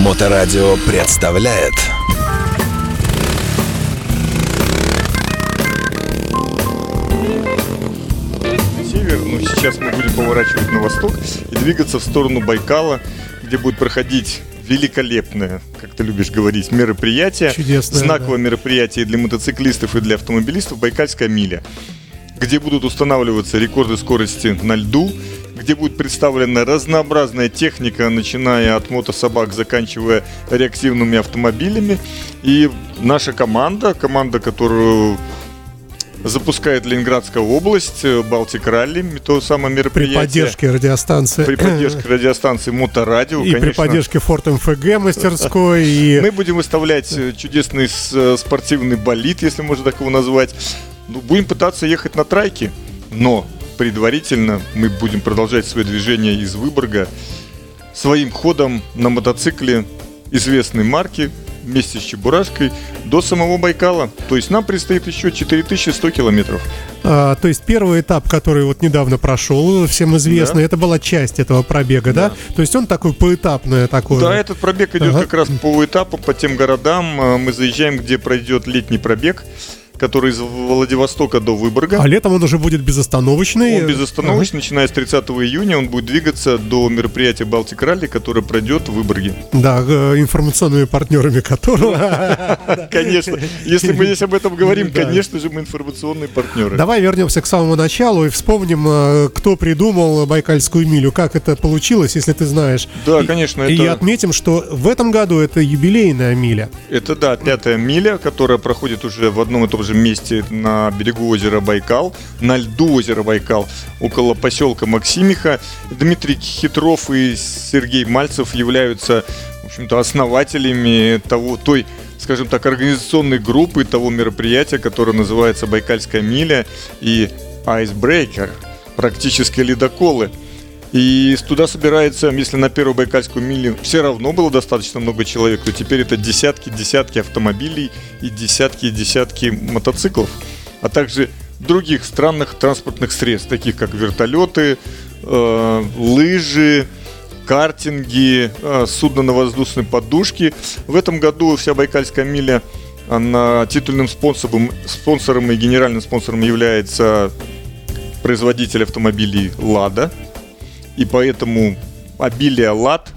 Моторадио представляет север, но сейчас мы будем поворачивать на восток и двигаться в сторону Байкала, где будет проходить великолепное, как ты любишь говорить, мероприятие. Чудесное, знаковое мероприятие для мотоциклистов и для автомобилистов Байкальская миля, где будут устанавливаться рекорды скорости на льду, где будет представлена разнообразная техника, начиная от мотособак, заканчивая реактивными автомобилями. И наша команда, команда, которую запускает Ленинградская область, э, Балтик Ралли, то самое При мероприятие. поддержке радиостанции. При поддержке радиостанции Моторадио, И при конечно. поддержке Форт МФГ мастерской. И Мы будем выставлять э, чудесный э, спортивный болид, если можно так его назвать. Ну, будем пытаться ехать на трайке, но предварительно мы будем продолжать свое движение из Выборга своим ходом на мотоцикле известной марки вместе с Чебурашкой до самого Байкала. То есть нам предстоит еще 4100 километров. а, то есть первый этап, который вот недавно прошел, всем известный, Да. это была часть этого пробега, да? То есть он такой поэтапное такое. Да, этот пробег идет Ага. как раз по этапу, по тем городам. Э, Мы заезжаем, где пройдет летний пробег, который из Владивостока до Выборга. А летом он уже будет безостановочный. Он безостановочно, начиная с 30 июня, он будет двигаться до мероприятия Балтик Ралли, которое пройдет в Выборге. Да, э, информационными партнерами которого. Конечно, если мы здесь об этом говорим, конечно же, мы информационные партнеры. Давай вернемся к самому началу и вспомним, э, кто придумал Байкальскую милю, как это получилось, если ты знаешь. Да, конечно, И отметим, что в этом году это юбилейная миля. Это, да, пятая миля, которая проходит уже в одном и том же месте на берегу озера Байкал, на льду озера Байкал, около поселка Максимиха. Дмитрий Хитров и Сергей Мальцев являются, в общем-то, основателями того, той, скажем так, организационной группы того мероприятия, которое называется Байкальская миля и Icebreaker, практически ледоколы. И туда собирается, если на первую Байкальскую милю все равно было достаточно много человек, то теперь это десятки-десятки автомобилей и десятки-десятки мотоциклов, а также других странных транспортных средств, таких как вертолеты, э, лыжи, картинги, э, судно на воздушной подушке. В этом году вся Байкальская миля она титульным спонсором, спонсором и генеральным спонсором является производитель автомобилей «Лада». И поэтому обилие «Лад»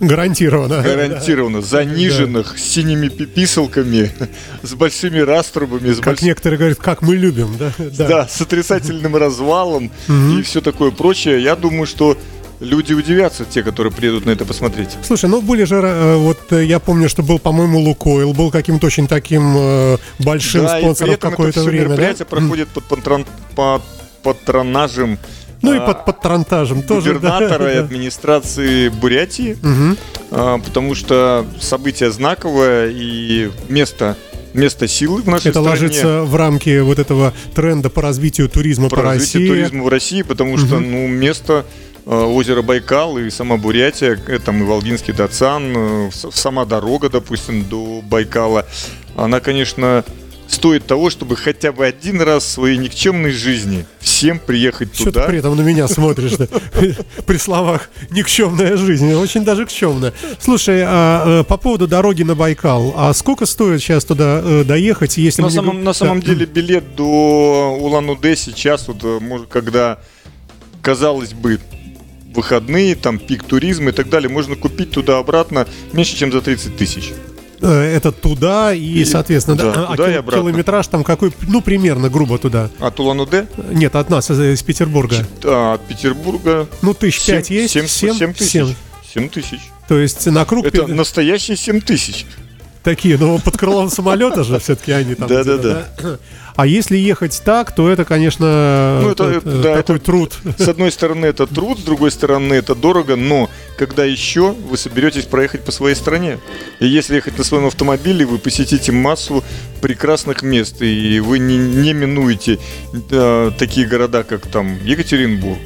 Гарантированно. гарантированно заниженных с синими пиписалками, с большими раструбами, с Как большими некоторые говорят, как мы любим, да? да, с отрицательным развалом и все такое прочее. Я думаю, что люди удивятся, те, которые приедут на это посмотреть. Слушай, ну были же, э, вот э, я помню, что был, по-моему, Лукойл, был каким-то очень таким э, большим да, спонсором какое-то время, да? мероприятие проходит под патрон- под патронажем Ну и а, под патронтажем тоже. да, губернатора и да. администрации Бурятии, а, потому что событие знаковое и место, место силы в нашей Это стране. ложится в рамки вот этого тренда по развитию туризма по, по развитию России. туризма в России, потому что ну, место э, озера Байкал и сама Бурятия, там и Волгинский Дацан, сама дорога, допустим, до Байкала, она, конечно, стоит того, чтобы хотя бы один раз в своей никчемной жизни всем приехать Что ты туда. при этом на меня смотришь да? при словах никчемная жизнь, очень даже кчемная. Слушай, а, э, по поводу дороги на Байкал, а сколько стоит сейчас туда э, доехать, если На самом, на самом деле билет до Улан-Удэ сейчас, вот, э, когда, казалось бы, выходные, там пик туризма и так далее, можно купить туда-обратно меньше, чем за 30 тысяч. Э, это туда и, И- соответственно, да, да, а туда кил- километраж там какой, ну примерно грубо туда. От Улан-Удэ Нет, от нас из, из Петербурга. а, от Петербурга Ну тысяч семь- пять есть. семь- Семь? семь тысяч. Семь. 7 тысяч. То есть на круг Это настоящие 7 тысяч. такие, но под крылом самолета же все-таки они там. Да-да-да. А если ехать так, то это, конечно, Ну, это- э, это- да, такой это- труд. С одной стороны это труд, с другой стороны это дорого, но когда еще вы соберетесь проехать по своей стране? И если ехать на своем автомобиле, вы посетите массу прекрасных мест, и вы не, не минуете э, такие города, как там Екатеринбург.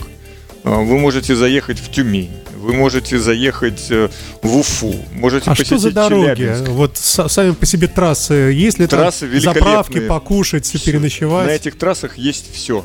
А, Вы можете заехать в Тюмень, вы можете заехать э, в Уфу, можете А что посетить за дороги? Челябинск. Вот са- сами по себе трассы. Есть ли там Трассы великолепные. заправки, покушать, переночевать? На этих трассах есть все.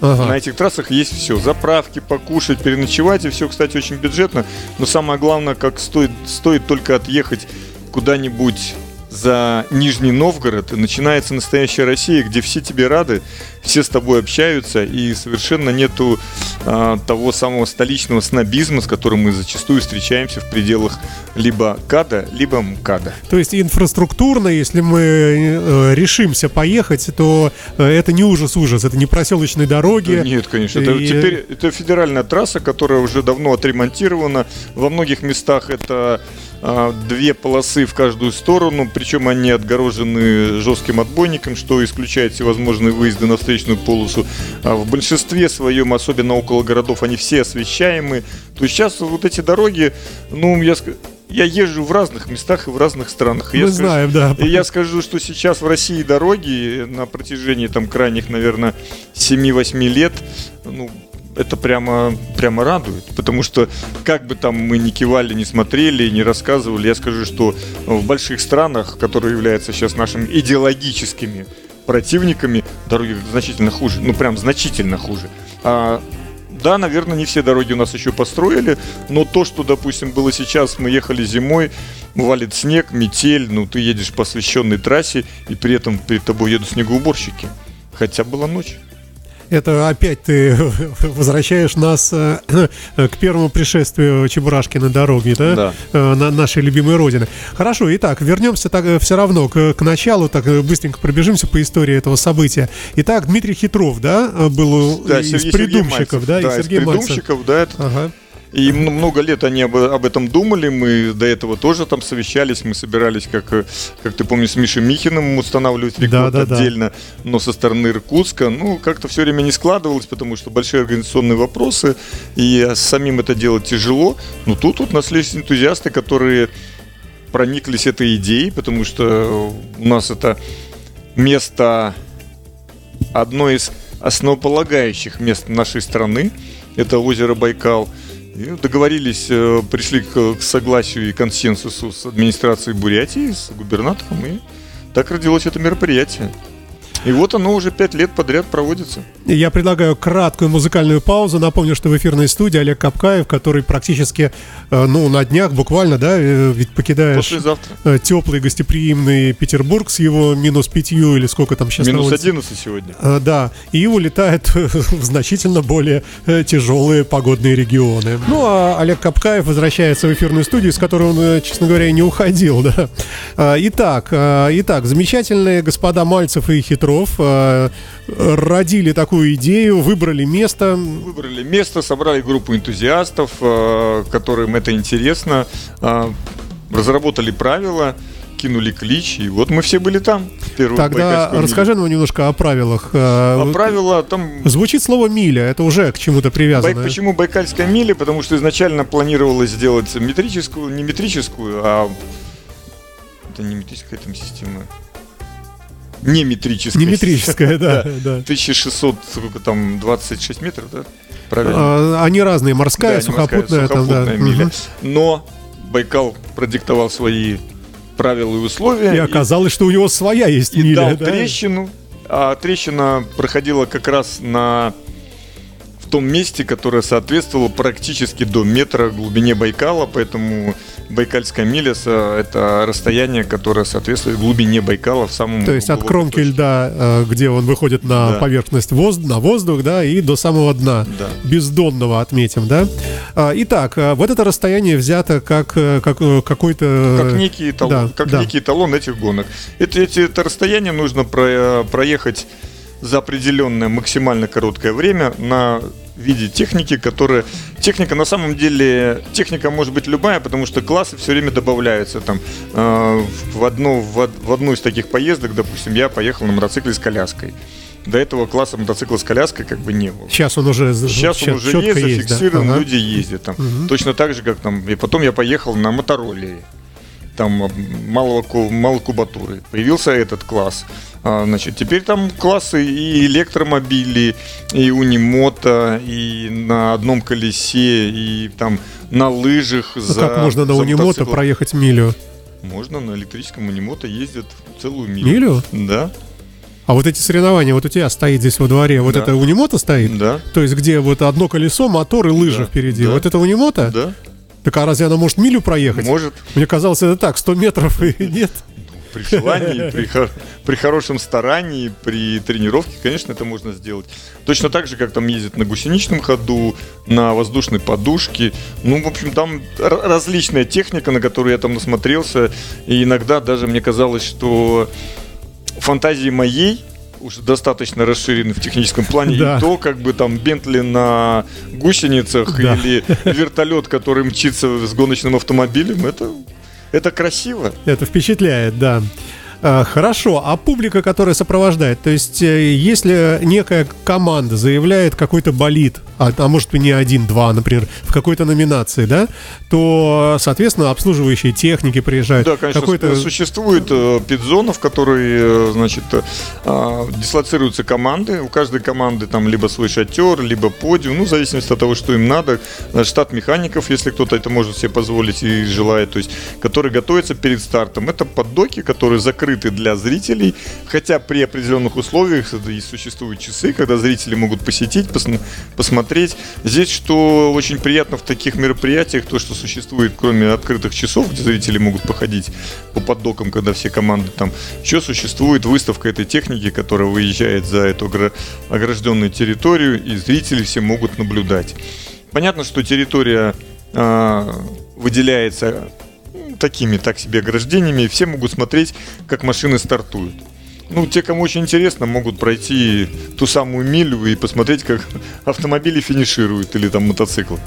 Ага. На этих трассах есть все. Заправки, покушать, переночевать. И все, кстати, очень бюджетно. Но самое главное, как стоит, стоит только отъехать куда-нибудь за Нижний Новгород, начинается настоящая Россия, где все тебе рады, все с тобой общаются, и совершенно нету а, того самого столичного снобизма, с которым мы зачастую встречаемся в пределах либо КАДа, либо МКАДа. То есть инфраструктурно, если мы э, решимся поехать, то э, это не ужас-ужас, это не проселочные дороги. Да Нет, конечно. Это И- теперь это федеральная трасса, которая уже давно отремонтирована. Во многих местах это две полосы в каждую сторону, причем они отгорожены жестким отбойником, что исключает всевозможные выезды на встречную полосу. А в большинстве своем, особенно около городов, они все освещаемы. То есть сейчас вот эти дороги, ну, я, я езжу в разных местах и в разных странах. И я Мы скажу- знаем, да. я скажу, что сейчас в России дороги на протяжении там крайних, наверное, 7-8 лет, ну, это прямо, прямо радует. Потому что как бы там мы ни кивали, ни смотрели, ни рассказывали, я скажу, что в больших странах, которые являются сейчас нашими идеологическими противниками, дороги значительно хуже. Ну, прям значительно хуже. А, да, наверное, не все дороги у нас еще построили, но то, что, допустим, было сейчас, мы ехали зимой, валит снег, метель, ну, ты едешь по освещенной трассе, и при этом перед тобой едут снегоуборщики. Хотя была ночь. Это опять ты возвращаешь нас э, к первому пришествию Чебурашки на дороге, да? Да. Э, На нашей любимой родины. Хорошо, итак, вернемся так все равно к, к началу, так э, быстренько пробежимся по истории этого события. Итак, Дмитрий Хитров, да, э, был Да, из Сергей- Сергей придумщиков, Мальцев. да, и из Сергей Мальцев. придумщиков, да, это Ага. И много лет они об, об этом думали, мы до этого тоже там совещались, мы собирались, как, э, как ты помнишь, с Мишей Михиным устанавливать рекорд Да-да-да. отдельно, но со стороны Иркутска, ну, как-то все время не складывалось, потому что большие организационные вопросы, и самим это делать тяжело, но тут вот нашлись энтузиасты, которые прониклись этой идеей, потому что у нас это место одно из основополагающих мест нашей страны. Это озеро Байкал. И договорились, э, пришли к, к согласию и консенсусу с администрацией Бурятии, с губернатором, и так родилось это мероприятие. И вот оно уже пять лет подряд проводится. Я предлагаю краткую музыкальную паузу. Напомню, что в эфирной студии Олег Капкаев, который практически, э, ну, на днях буквально, да, э, ведь покидаешь э, теплый гостеприимный Петербург с его минус пятью или сколько там сейчас Минус. 11 сегодня. Да, и улетает в значительно более тяжелые погодные регионы. Ну, а Олег Капкаев возвращается в эфирную студию, с которой он, честно говоря, и не уходил, да. Итак, итак, замечательные господа Мальцев и Хитров а, родили такую идею, выбрали место. Выбрали место, собрали группу энтузиастов, э, которым это интересно, э, разработали правила, кинули клич, и вот мы все были там. Тогда расскажи нам немножко о правилах. А, правила там Звучит слово «миля», это уже к чему-то Бай- привязано. Почему Байкальская миля? Потому что изначально планировалось сделать метрическую, не метрическую, а это не метрическая там система. Не метрическая. Не метрическая, да, да. 1600, сколько там, 26 метров, да? Правильно. А, Они разные, морская, сухопутная. Но Байкал продиктовал свои правила и условия. И оказалось, что у него своя есть и миля, дал да? трещину. А трещина проходила как раз на том месте, которое соответствовало практически до метра глубине Байкала, поэтому Байкальская миля это расстояние, которое соответствует глубине Байкала в самом То есть от кромки точке. льда, э, где он выходит на Да. поверхность воз- на воздух, да, и до самого дна. Да. Бездонного отметим, да. А, Итак, а, вот это расстояние взято как, э, как э, какой-то... Как некий эталон, да, как да. некий эталон этих гонок. Это, эти, это расстояние нужно про- проехать за определенное максимально короткое время на виде техники, которая... Техника на самом деле... Техника может быть любая, потому что классы все время добавляются. Там, э, в, одну, в, в одну из таких поездок, допустим, я поехал на мотоцикле с коляской. До этого класса мотоцикла с коляской как бы не было. Сейчас он уже з- Сейчас он уже есть, есть, да. зафиксирован, Ага. люди ездят там. Точно так же, как там. И потом я поехал на мотороллере. Там малого, малой кубатуры. Появился этот класс. А, значит, теперь там классы и электромобили, и унимото, и на одном колесе, и там на лыжах. Ну, за, как можно на мотоциклом. проехать милю? Можно, на электрическом унимото ездят целую милю. Милю? Да. А вот эти соревнования, вот у тебя стоит здесь во дворе, вот Да. это Унимота стоит? Да. То есть где вот одно колесо, мотор и лыжи Да. впереди. Да. Вот это Унимота? Да, Так а разве она может милю проехать? может. Мне казалось, это так, 100 метров и нет. При желании, при, при хорошем старании, при тренировке, конечно, это можно сделать. Точно так же, как там ездят на гусеничном ходу, на воздушной подушке. Ну, в общем, там различная техника, на которую я там насмотрелся. И иногда даже мне казалось, что фантазии моей уже достаточно расширены в техническом плане. Да. И то, как бы там Бентли на гусеницах Да. или вертолет, который мчится с гоночным автомобилем, это, это красиво. Это впечатляет, да. А, Хорошо, а публика, которая сопровождает, то есть э, если некая команда заявляет какой-то болид, а, а может и не один-два, например, в какой-то номинации, да, то, соответственно, обслуживающие техники приезжают. Да, конечно, какой-то... существует э, пидзона, в которой, э, значит, э, а, дислоцируются команды. У каждой команды там либо свой шатер, либо подиум, ну, в зависимости от того, что им надо. Штат механиков, если кто-то это может себе позволить и желает, то есть, который готовится перед стартом. Это поддоки, которые закрыты для зрителей, хотя при определенных условиях и существуют часы, когда зрители могут посетить, посм- посмотреть. Здесь, что очень приятно в таких мероприятиях, то, что существует, кроме открытых часов, где зрители могут походить по поддокам, когда все команды там, еще существует выставка этой техники, которая выезжает за эту огра- огражденную территорию, и зрители все могут наблюдать. Понятно, что территория а, выделяется такими так себе ограждениями, и все могут смотреть, как машины стартуют. Ну, те, кому очень интересно, могут пройти ту самую милю и посмотреть, как автомобили финишируют или там мотоциклы.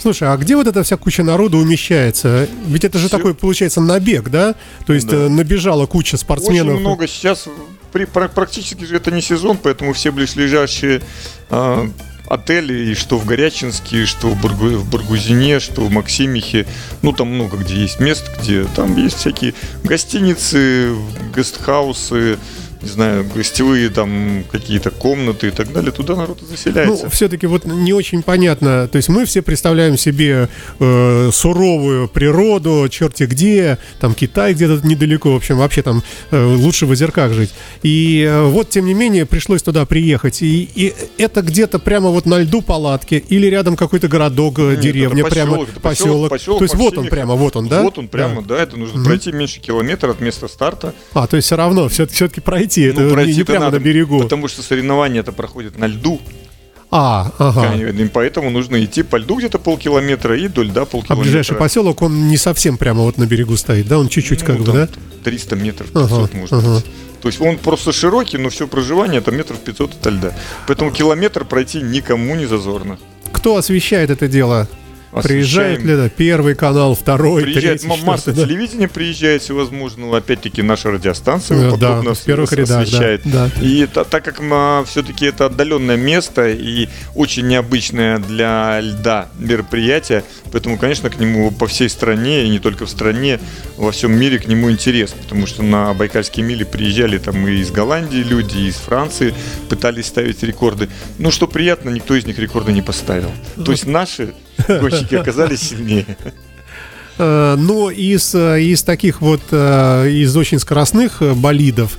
Слушай, а где вот эта вся куча народу умещается? Ведь это же Всё- такой, получается, набег, да? То есть Да. э, набежала куча спортсменов. Очень много сейчас, при, пра- практически же это не сезон, поэтому все близлежащие а, отели, и что в Горячинске, что в, Бургу- в Бургузине, что в Максимихе, ну там много где есть мест, где там есть всякие гостиницы, гестхаусы, не знаю, гостевые там какие-то комнаты и так далее, туда народ заселяется. Ну, все-таки вот не очень понятно. То есть мы все представляем себе э, суровую природу, черти где, там Китай где-то недалеко, в общем, вообще там э, лучше в озерках жить. И э, вот, тем не менее, пришлось туда приехать. И, и это где-то прямо вот на льду палатки или рядом какой-то городок, э, Нет, деревня, это прямо поселок, поселок. поселок То есть вот он прямо, вот он, да? Вот он прямо, да, это нужно Мгм. пройти меньше километра от места старта. А, то есть все равно, все-таки пройти, это Ну, не- прямо надо, на берегу. Потому что соревнования это проходят на льду. А, ага. И поэтому нужно идти по льду где-то полкилометра и до льда А полкилометра. ближайший поселок, он не совсем прямо вот на берегу стоит, да? Он чуть-чуть Ну, как бы, да? 300 метров, Ага, 500 может ага. быть. То есть он просто широкий, но все проживание это метров 500 от льда. Поэтому километр пройти никому не зазорно. Кто освещает это дело? Приезжает Освещаем. ли это первый канал, второй, Приезжает третий, масса да? телевидения, приезжает всевозможного. Опять-таки наша радиостанция Э, подобно да, в первых рядах, да, освещает. да. И та- так как все-таки это отдаленное место и очень необычное для льда мероприятие, поэтому, конечно, к нему по всей стране, и не только в стране, во всем мире к нему интерес. Потому что на Байкальские мили приезжали там и из Голландии люди, и из Франции, пытались ставить рекорды. Ну, что приятно, никто из них рекорда не поставил. То есть наши гонщики оказались сильнее. Э, Но из, э, из таких вот, э, из очень скоростных болидов,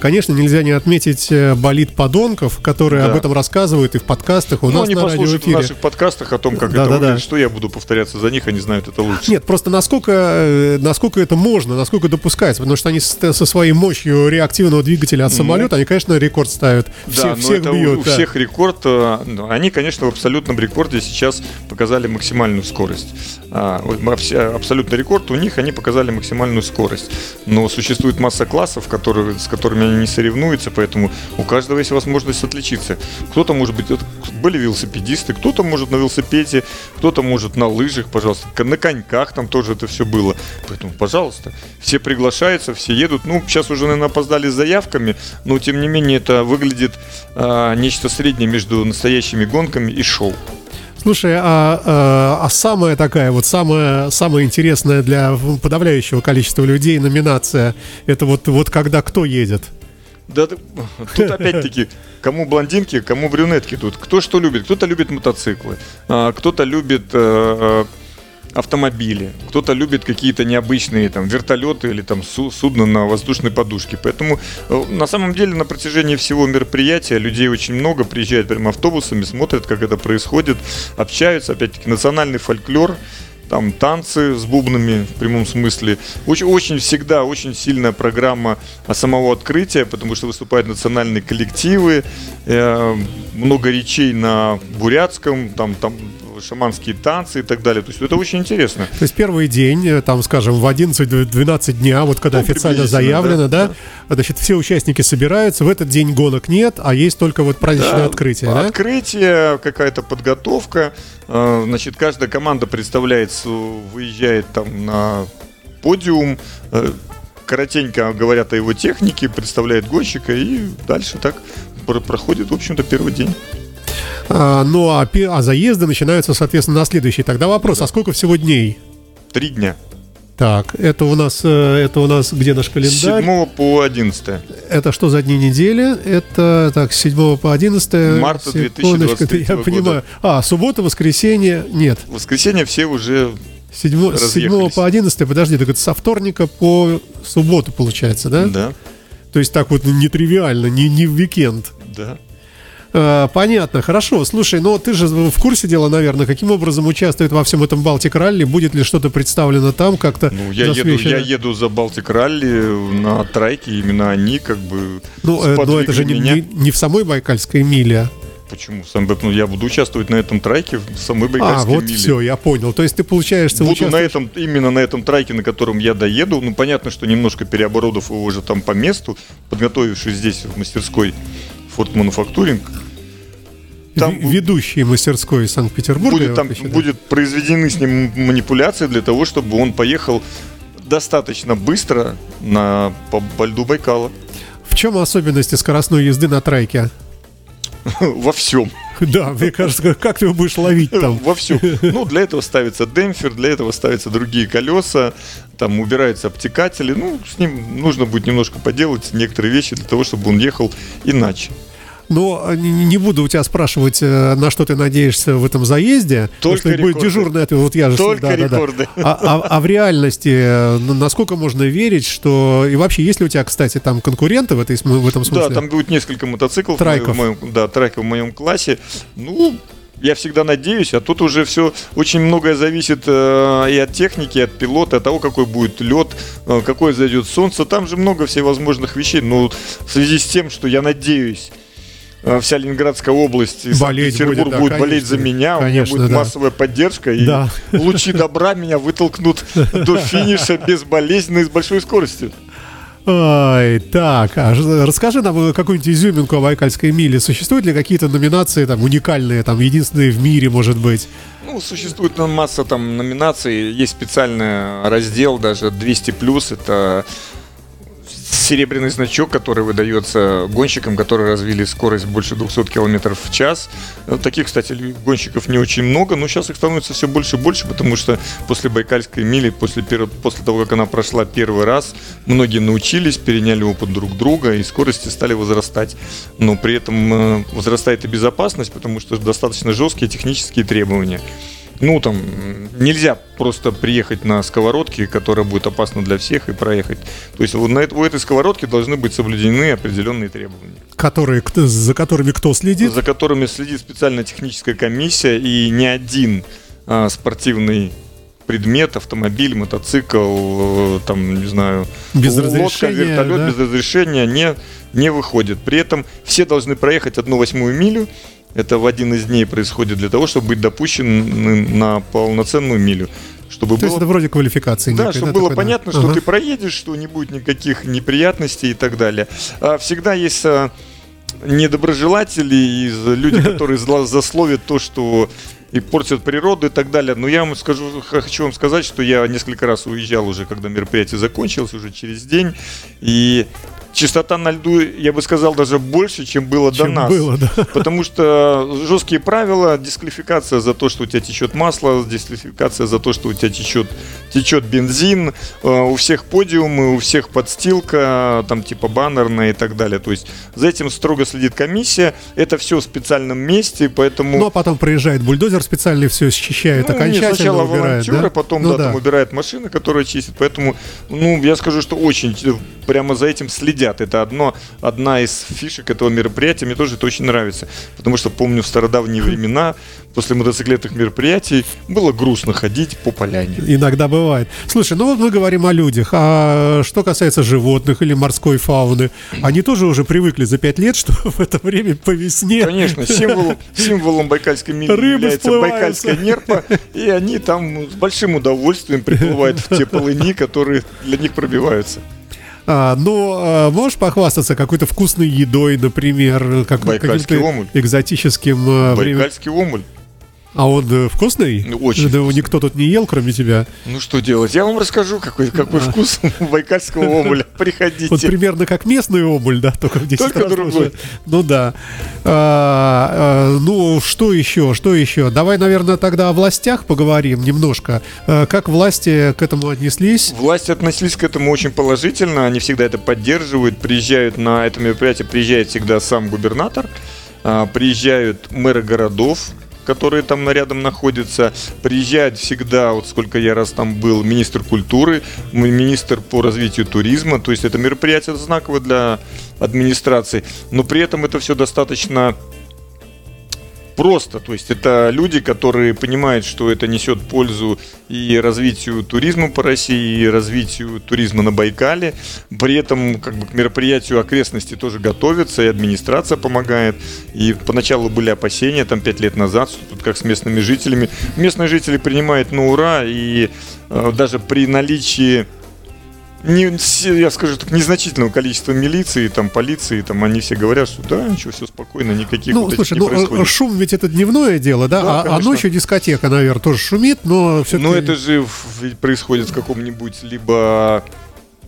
конечно, нельзя не отметить болид подонков, которые Да. об этом рассказывают и в подкастах, у Ну, нас на послушают в радиоэфире. наших подкастах о том, как Да, это да, да. выглядит, что я буду повторяться за них, они знают это лучше. Нет, просто насколько, насколько это можно, насколько допускается, потому что они со своей мощью реактивного двигателя от Ну. самолета, они, конечно, рекорд ставят. Да, Все- но всех это у- бьют. у, да. всех рекорд. ну, Они, конечно, в абсолютном рекорде сейчас показали максимальную скорость. А, абсолютный рекорд у них они показали максимальную скорость. Но существует масса классов, которые, с которыми они не соревнуются, поэтому у каждого есть возможность отличиться. Кто-то может быть, были велосипедисты, кто-то может на велосипеде, кто-то может на лыжах, пожалуйста, на коньках там тоже это все было. Поэтому, пожалуйста, все приглашаются, все едут. Ну, сейчас уже, наверное, опоздали с заявками, но тем не менее это выглядит а, нечто среднее между настоящими гонками и шоу. Слушай, а, а, а самая такая вот самая самая интересная для подавляющего количества людей номинация, это вот вот когда кто едет? Да, тут опять-таки, кому блондинки, кому брюнетки тут. Кто что любит. Кто-то любит мотоциклы, а, кто-то любит э, автомобили, кто-то любит какие-то необычные там вертолеты или там су- судно на воздушной подушке. Поэтому э, на самом деле на протяжении всего мероприятия людей очень много, приезжают прямо автобусами, смотрят, как это происходит, общаются, опять-таки национальный фольклор, там танцы с бубнами в прямом смысле. Очень, очень всегда очень сильная программа самого открытия, потому что выступают национальные коллективы, э, много речей на бурятском, там, там шаманские танцы и так далее. То есть это очень интересно. То есть первый день, э, там, скажем, в 11-12 дня, вот когда Ну, официально заявлено, да, да, значит, все участники собираются, в этот день гонок нет, а есть только вот праздничное Да, открытие, да? Открытие, какая-то подготовка. Э, Значит, каждая команда представляется, выезжает там на подиум, э, коротенько говорят о его технике, представляет гонщика и дальше так пр- проходит, в общем-то, первый день. А, ну, а, а заезды начинаются, соответственно, на следующий. Тогда вопрос, а сколько всего дней? Три дня. Так, это у нас, э, это у нас где наш С календарь? 7 по 11. Это что за дни недели? Это, так, с 7 по 11. Марта Секундочку, 2023 Я понимаю. А, суббота, воскресенье, нет. Воскресенье все уже Седьмо- с 7 Разъехались. по 11, подожди, так это со вторника по субботу получается, да? да, То есть так вот нетривиально, не, не в уикенд. да. А, понятно, хорошо. Слушай, ну ты же в курсе дела, наверное, каким образом участвует во всем этом Балтик Ралли? Будет ли что-то представлено там как-то? Ну, я еду, я еду за Балтик Ралли на трайке, именно они как бы Ну, э, но это же меня. не- не в самой Байкальской миле. Почему? Сам, ну, я буду участвовать на этом трайке в самой А, Байкальской вот миле. все, я понял. То есть ты, получаешься, Буду на участвуешь- этом, именно на этом трайке, на котором я доеду. Ну, понятно, что немножко переоборудов его уже там по месту, подготовившись здесь в мастерской Ford Manufacturing. Там ведущий мастерской Санкт-Петербурга. будет, там будет произведены с ним манипуляции для того, чтобы он поехал достаточно быстро на, по, по льду Байкала. В чем особенности скоростной езды на трайке? Во всем. Да, мне кажется, как ты его будешь ловить там? Во всем. Ну, для этого ставится демпфер, для этого ставятся другие колеса, там убираются обтекатели. Ну, с ним нужно будет немножко поделать некоторые вещи для того, чтобы он ехал иначе. Но э, не буду у тебя спрашивать, э, на что ты надеешься в этом заезде. потому Только что будет рекорды. дежурный ответ. Вот я же Только да, да, да. рекорды. А, а- а в реальности, э, ну, насколько можно верить, что... И вообще, есть ли у тебя, кстати, там конкуренты в, этой, в этом смысле? Да, там будет несколько мотоциклов. Трайков. В моем, да, трайков в моем классе. Ну, я всегда надеюсь, а тут уже все очень многое зависит э, и от техники, и от пилота, от того, какой будет лед, э, какое зайдет солнце. Там же много всевозможных вещей. Но в связи с тем, что я надеюсь, вся Ленинградская область и Болеть Санкт-Петербург будет, да, будет болеть конечно. за меня, у меня Конечно, будет да. массовая поддержка, и Да. лучи добра меня вытолкнут до финиша безболезненно и с большой скоростью. Ай, так, а расскажи нам э, какую-нибудь изюминку о Байкальской миле. Существуют ли какие-то номинации там уникальные, там единственные в мире, может быть? Ну, существует масса там номинаций, есть специальный раздел, даже 200 плюс, это серебряный значок, который выдается гонщикам, которые развили скорость больше 200 км в час. Э, Таких, кстати, гонщиков не очень много, но сейчас их становится все больше и больше, потому что после Байкальской мили, после, после того, как она прошла первый раз, многие научились, переняли опыт друг друга, и скорости стали возрастать. Но при этом э, возрастает и безопасность, потому что достаточно жесткие технические требования. Ну, там, нельзя просто приехать на сковородке, которая будет опасна для всех, и проехать. То есть вот на у этой сковородки должны быть соблюдены определенные требования, Которые, за которыми кто следит? за которыми следит специальная техническая комиссия, и ни один а, спортивный предмет, автомобиль, мотоцикл, э, там, не знаю, Без лодка, вертолет да? без разрешения не, не выходит. При этом все должны проехать одну восьмую милю. Это в один из дней происходит для того, чтобы быть допущены на полноценную милю. Чтобы То было есть это вроде квалификации. да, некой, чтобы было такой, да? понятно, что Ага. ты проедешь, что не будет никаких неприятностей и так далее. А, Всегда есть а, недоброжелатели и люди, которые засловят то, что и портят природу и так далее. Но я вам скажу, хочу вам сказать, что я несколько раз уезжал уже, когда мероприятие закончилось, уже через день. И чистота на льду, я бы сказал, даже больше, чем было Чем до нас. было, да. Потому что жесткие правила, дисквалификация за то, что у тебя течет масло, дисквалификация за то, что у тебя течет, течет бензин, э, у всех подиумы, у всех подстилка, там типа баннерная и так далее. То есть за этим строго следит комиссия, это все в специальном месте, поэтому... Ну, а потом проезжает бульдозер специальный, все счищает Ну, нет, окончательно, сначала убирает, волонтеры, да? потом Ну да, там убирает машина, которая чистит. Поэтому, ну, я скажу, что очень э, прямо за этим следят. Это одно, одна из фишек этого мероприятия. Мне тоже это очень нравится. Потому что помню в стародавние времена, после мотоциклетных мероприятий, было грустно ходить по поляне. Иногда бывает. Слушай, ну вот мы говорим о людях. А что касается животных или морской фауны, они тоже уже привыкли за пять лет, что в это время по весне... Конечно, символом, символом Байкальской мили Рыбы является всплываются. Байкальская нерпа, и они там с большим удовольствием приплывают в те полыни, которые для них пробиваются. А, ну, а, можешь похвастаться какой-то вкусной едой, например, как, Байкальский каким-то экзотическим а, время- Байкальский омуль. А он э, вкусный? Ну, очень Да его никто тут не ел, кроме тебя. Ну что делать? Я вам расскажу, какой, какой вкус у байкальского омуля. Приходите. Вот примерно как местный омуль, да, только в 10 Только раз другой. больше. Ну да. А, а, ну, что еще, что еще? Давай, наверное, тогда о властях поговорим немножко. А, как власти к этому отнеслись? Власти относились к этому очень положительно, они всегда это поддерживают, приезжают на это мероприятие, приезжает всегда сам губернатор, а, приезжают мэры городов, которые там рядом находятся, приезжает всегда, вот сколько я раз там был, министр культуры, министр по развитию туризма, то есть это мероприятие знаковое для администрации, но при этом это все достаточно просто. То есть это люди, которые понимают, что это несет пользу и развитию туризма по России, и развитию туризма на Байкале. При этом как бы, к мероприятию окрестности тоже готовятся, и администрация помогает. И поначалу были опасения, там, пять лет назад, что тут как с местными жителями. Местные жители принимают на ура, и э, даже при наличии не, я скажу так, незначительного количества милиции, там, полиции, там, они все говорят, что да, ничего, все спокойно, никаких Ну, вот слушай, ну, э, происходит. шум ведь это дневное дело, да? Да, а, а конечно. ночью дискотека, наверное, тоже шумит, но все-таки Но это же происходит в каком-нибудь либо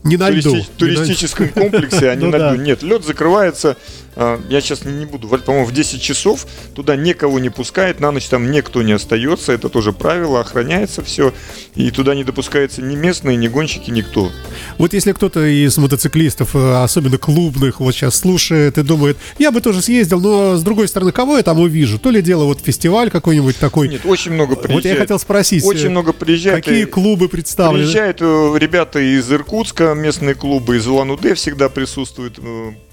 не на льду. туристи- Не на- туристическом комплексе, а не Ну на да. льду. Нет, лед закрывается. А, Я сейчас не буду, по-моему, в 10 часов туда никого не пускает, на ночь там никто не остается, это тоже правило, охраняется все, и туда не допускается ни местные, ни гонщики, никто. Вот если кто-то из мотоциклистов, э, особенно клубных, вот сейчас слушает и думает, я бы тоже съездил, но с другой стороны, кого я там увижу? То ли дело вот фестиваль какой-нибудь такой. Нет, очень много приезжает. вот я хотел спросить, Очень э, много приезжает. какие клубы представлены? Приезжают э, ребята из Иркутска, местные клубы, из Улан-Удэ всегда присутствуют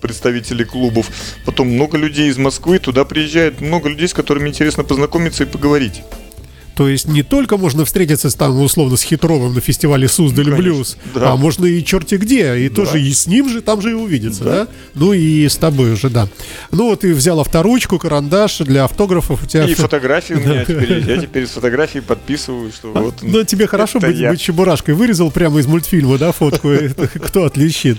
представители клубов. Потом много людей из Москвы, туда приезжает много людей, с которыми интересно познакомиться и поговорить. То есть не только можно встретиться с, там условно с Хитровым на фестивале Суздаль Блюз, да. а можно и черти где, и тоже и с ним же там же и увидеться, да. Да. Ну и с тобой уже, да. Ну вот ты взял авторучку, карандаш для автографов у тебя. И фотографии у меня теперь. Я теперь с фотографией подписываю, что вот. Ну, тебе хорошо быть, я. быть чебурашкой. Вырезал прямо из мультфильма, да, фотку. Кто отличит?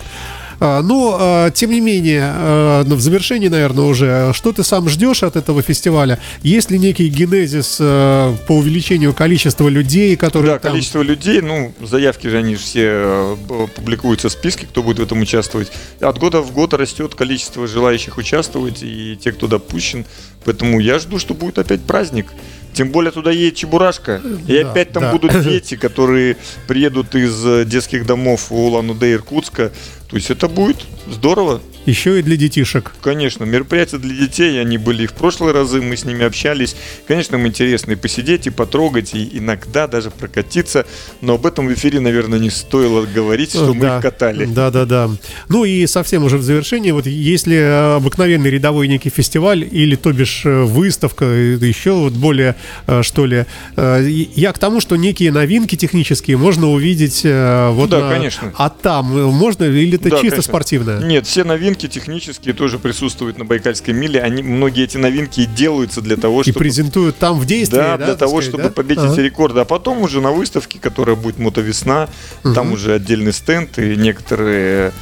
А, Ну, а, тем не менее, а, ну, в завершении, наверное, уже, что ты сам ждешь от этого фестиваля? Есть ли некий генезис по увеличению количества людей, которые Да, там... количество людей, ну, заявки же они же все публикуются в списке, кто будет в этом участвовать. От года в год растет количество желающих участвовать и те, кто допущен. Поэтому я жду, что будет опять праздник. Тем более туда едет Чебурашка. И Да, опять там да. будут дети, которые приедут из э, детских домов Улан-Удэ, Иркутска. То есть это будет здорово. Еще и для детишек. Конечно, мероприятия для детей, они были и в прошлые разы, мы с ними общались. Конечно, им интересно и посидеть, и потрогать, и иногда даже прокатиться. Но об этом в эфире, наверное, не стоило говорить, что мы Да. их катали. Да, да, да. Ну и совсем уже в завершении, вот если э, обыкновенный рядовой некий фестиваль или, то бишь, э, выставка, э, еще вот более, что ли, я к тому, что некие новинки технические можно увидеть вот Да, на- конечно. А там можно или это Да, чисто конечно. спортивное? Нет, все новинки технические тоже присутствуют на Байкальской миле. Они, многие эти новинки и делаются для того, И чтобы... презентуют там в действии, Да, да, для того, сказать, чтобы да? победить Ага. рекорды. А потом уже на выставке, которая будет мотовесна, там уже отдельный стенд и некоторые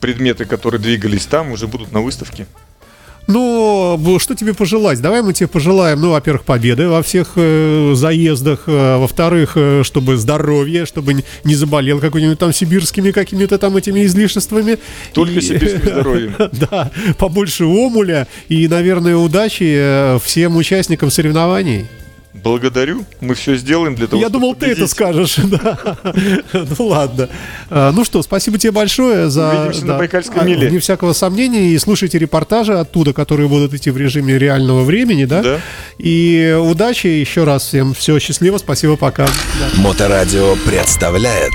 предметы, которые двигались там, уже будут на выставке. Ну, что тебе пожелать? Давай мы тебе пожелаем, ну, во-первых, победы во всех э, заездах, э, во-вторых, э, чтобы здоровье, чтобы не заболел какими-нибудь там сибирскими какими-то там этими излишествами. Только И- сибирским здоровьем. Да, побольше омуля и, наверное, удачи э, всем участникам соревнований. Благодарю. Мы все сделаем для того, Я чтобы думал, ты это победить. скажешь. да. Ну ладно. А, Ну что, спасибо тебе большое за... Увидимся на Байкальской а, миле. Вне всякого сомнения. И слушайте репортажи оттуда, которые будут идти в режиме реального времени, да? Да. И удачи еще раз всем. Все, счастливо, спасибо, пока. Да. Моторадио представляет